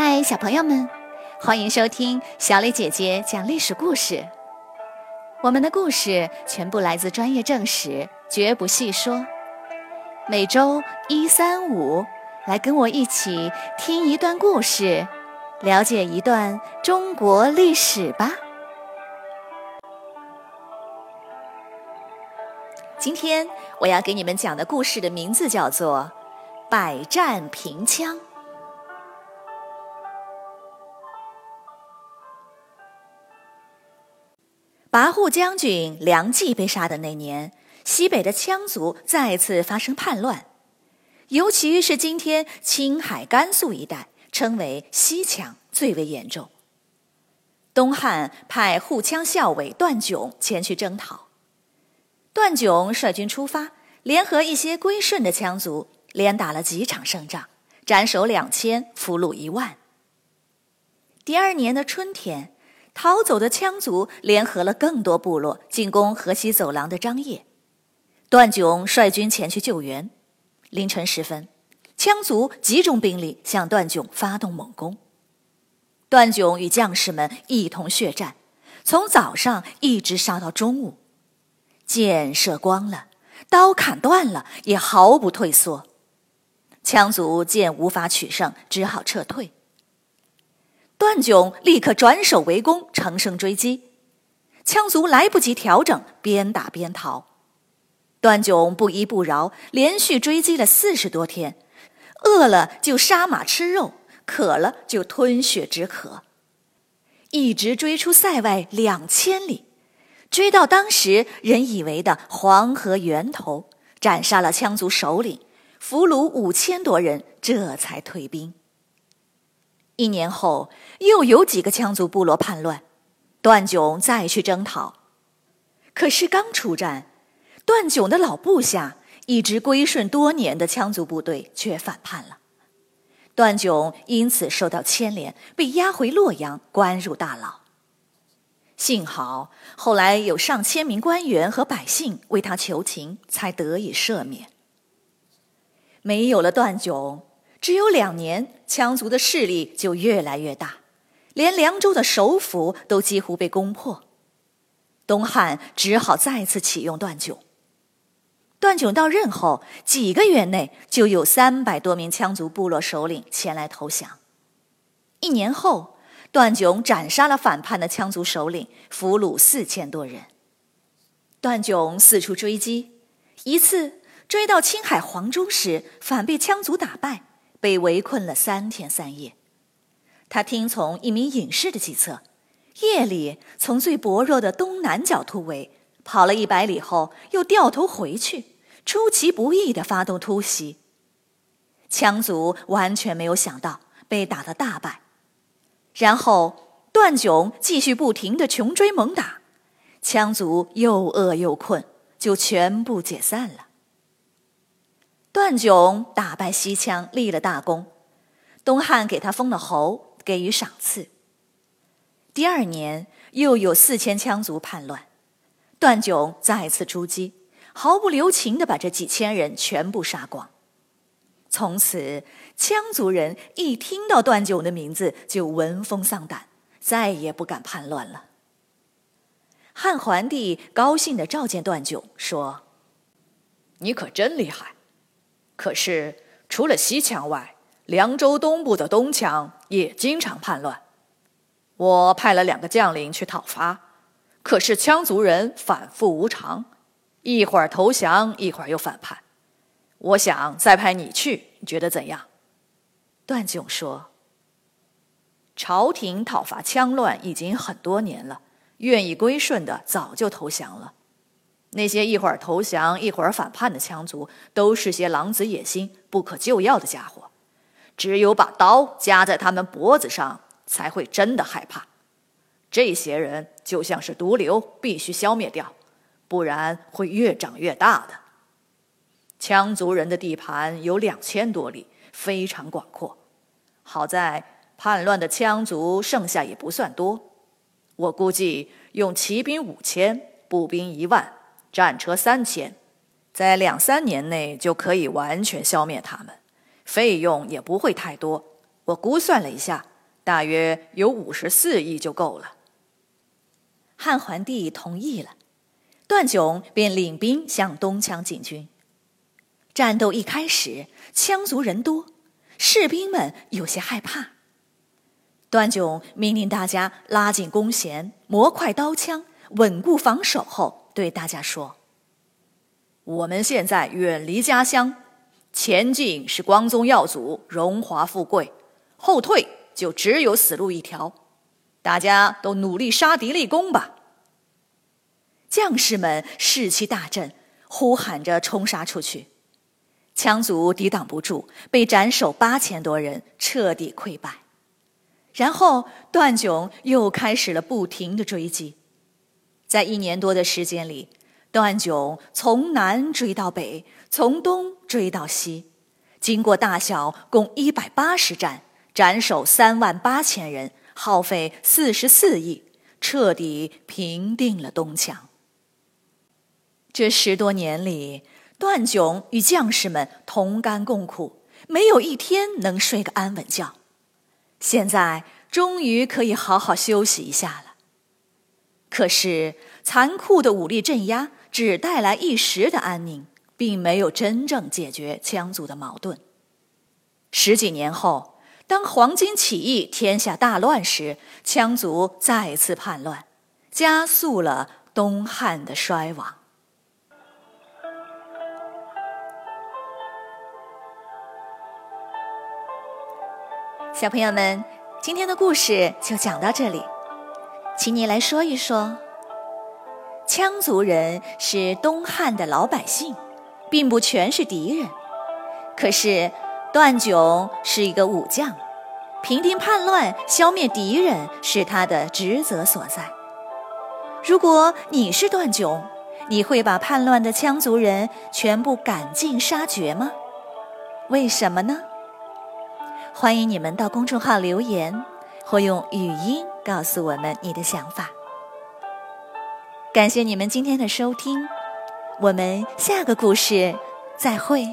嗨，小朋友们，欢迎收听小磊姐姐讲历史故事。我们的故事全部来自专业正史，绝不细说。每周一、三、五，来跟我一起听一段故事，了解一段中国历史吧。今天我要给你们讲的故事的名字叫做《百战平羌》。跋扈将军梁冀被杀的那年，西北的羌族再次发生叛乱，尤其是今天青海、甘肃一带，称为西羌，最为严重。东汉派护羌校尉段炯前去征讨，段炯率军出发，联合一些归顺的羌族，连打了几场胜仗，斩首两千，俘虏一万。第二年的春天。逃走的羌族联合了更多部落，进攻河西走廊的张掖。段炯率军前去救援。凌晨时分，羌族集中兵力向段炯发动猛攻。段炯与将士们一同血战，从早上一直杀到中午。箭射光了，刀砍断了，也毫不退缩。羌族见无法取胜，只好撤退。段炯立刻转守为攻，乘胜追击，羌族来不及调整，边打边逃。段炯不依不饶，连续追击了四十多天，饿了就杀马吃肉，渴了就吞血止渴，一直追出塞外两千里，追到当时人以为的黄河源头，斩杀了羌族首领，俘虏五千多人，这才退兵。一年后，又有几个羌族部落叛乱，段炯再去征讨。可是刚出战，段炯的老部下一直归顺多年的羌族部队却反叛了，段炯因此受到牵连，被押回洛阳，关入大牢。幸好后来有上千名官员和百姓为他求情，才得以赦免。没有了段炯。只有两年，羌族的势力就越来越大，连凉州的首府都几乎被攻破。东汉只好再次启用段炯。段炯到任后，几个月内就有三百多名羌族部落首领前来投降。一年后，段炯斩杀了反叛的羌族首领，俘虏四千多人。段炯四处追击，一次追到青海黄州时，反被羌族打败。被围困了三天三夜，他听从一名隐士的计策，夜里从最薄弱的东南角突围，跑了一百里后又掉头回去，出其不意地发动突袭。羌族完全没有想到被打得大败，然后段炯继续不停地穷追猛打，羌族又饿又困，就全部解散了。段炯打败西羌，立了大功，东汉给他封了侯，给予赏赐。第二年，又有四千羌族叛乱，段炯再次出击，毫不留情地把这几千人全部杀光。从此，羌族人一听到段炯的名字就闻风丧胆，再也不敢叛乱了。汉桓帝高兴地召见段炯，说：“你可真厉害！”可是，除了西羌外，凉州东部的东羌也经常叛乱。我派了两个将领去讨伐，可是羌族人反复无常，一会儿投降，一会儿又反叛。我想再派你去，你觉得怎样？段炯说：“朝廷讨伐羌乱已经很多年了，愿意归顺的早就投降了。”那些一会儿投降一会儿反叛的羌族，都是些狼子野心、不可救药的家伙。只有把刀夹在他们脖子上，才会真的害怕。这些人就像是毒瘤，必须消灭掉，不然会越长越大的。羌族人的地盘有两千多里，非常广阔。好在叛乱的羌族剩下也不算多，我估计用骑兵五千，步兵一万。战车三千，在两三年内就可以完全消灭他们，费用也不会太多。我估算了一下，大约有五十四亿就够了。汉桓帝同意了，段炯便领兵向东羌进军。战斗一开始，羌族人多，士兵们有些害怕。段炯命令大家拉紧弓弦，磨快刀枪，稳固防守后，对大家说：“我们现在远离家乡，前进是光宗耀祖，荣华富贵；后退就只有死路一条。大家都努力杀敌立功吧！”将士们士气大振，呼喊着冲杀出去。羌族抵挡不住，被斩首八千多人，彻底溃败。然后段炯又开始了不停的追击，在一年多的时间里，段炯从南追到北，从东追到西，经过大小共一百八十战，斩首三万八千人，耗费四十四亿，彻底平定了东墙。这十多年里，段炯与将士们同甘共苦，没有一天能睡个安稳觉。现在终于可以好好休息一下了。可是，残酷的武力镇压只带来一时的安宁，并没有真正解决羌族的矛盾。十几年后，当黄巾起义天下大乱时，羌族再次叛乱，加速了东汉的衰亡。小朋友们，今天的故事就讲到这里，请你来说一说。羌族人是东汉的老百姓，并不全是敌人。可是段炯是一个武将，平定叛乱、消灭敌人是他的职责所在。如果你是段炯，你会把叛乱的羌族人全部赶尽杀绝吗？为什么呢？欢迎你们到公众号留言，或用语音告诉我们你的想法。感谢你们今天的收听，我们下个故事再会。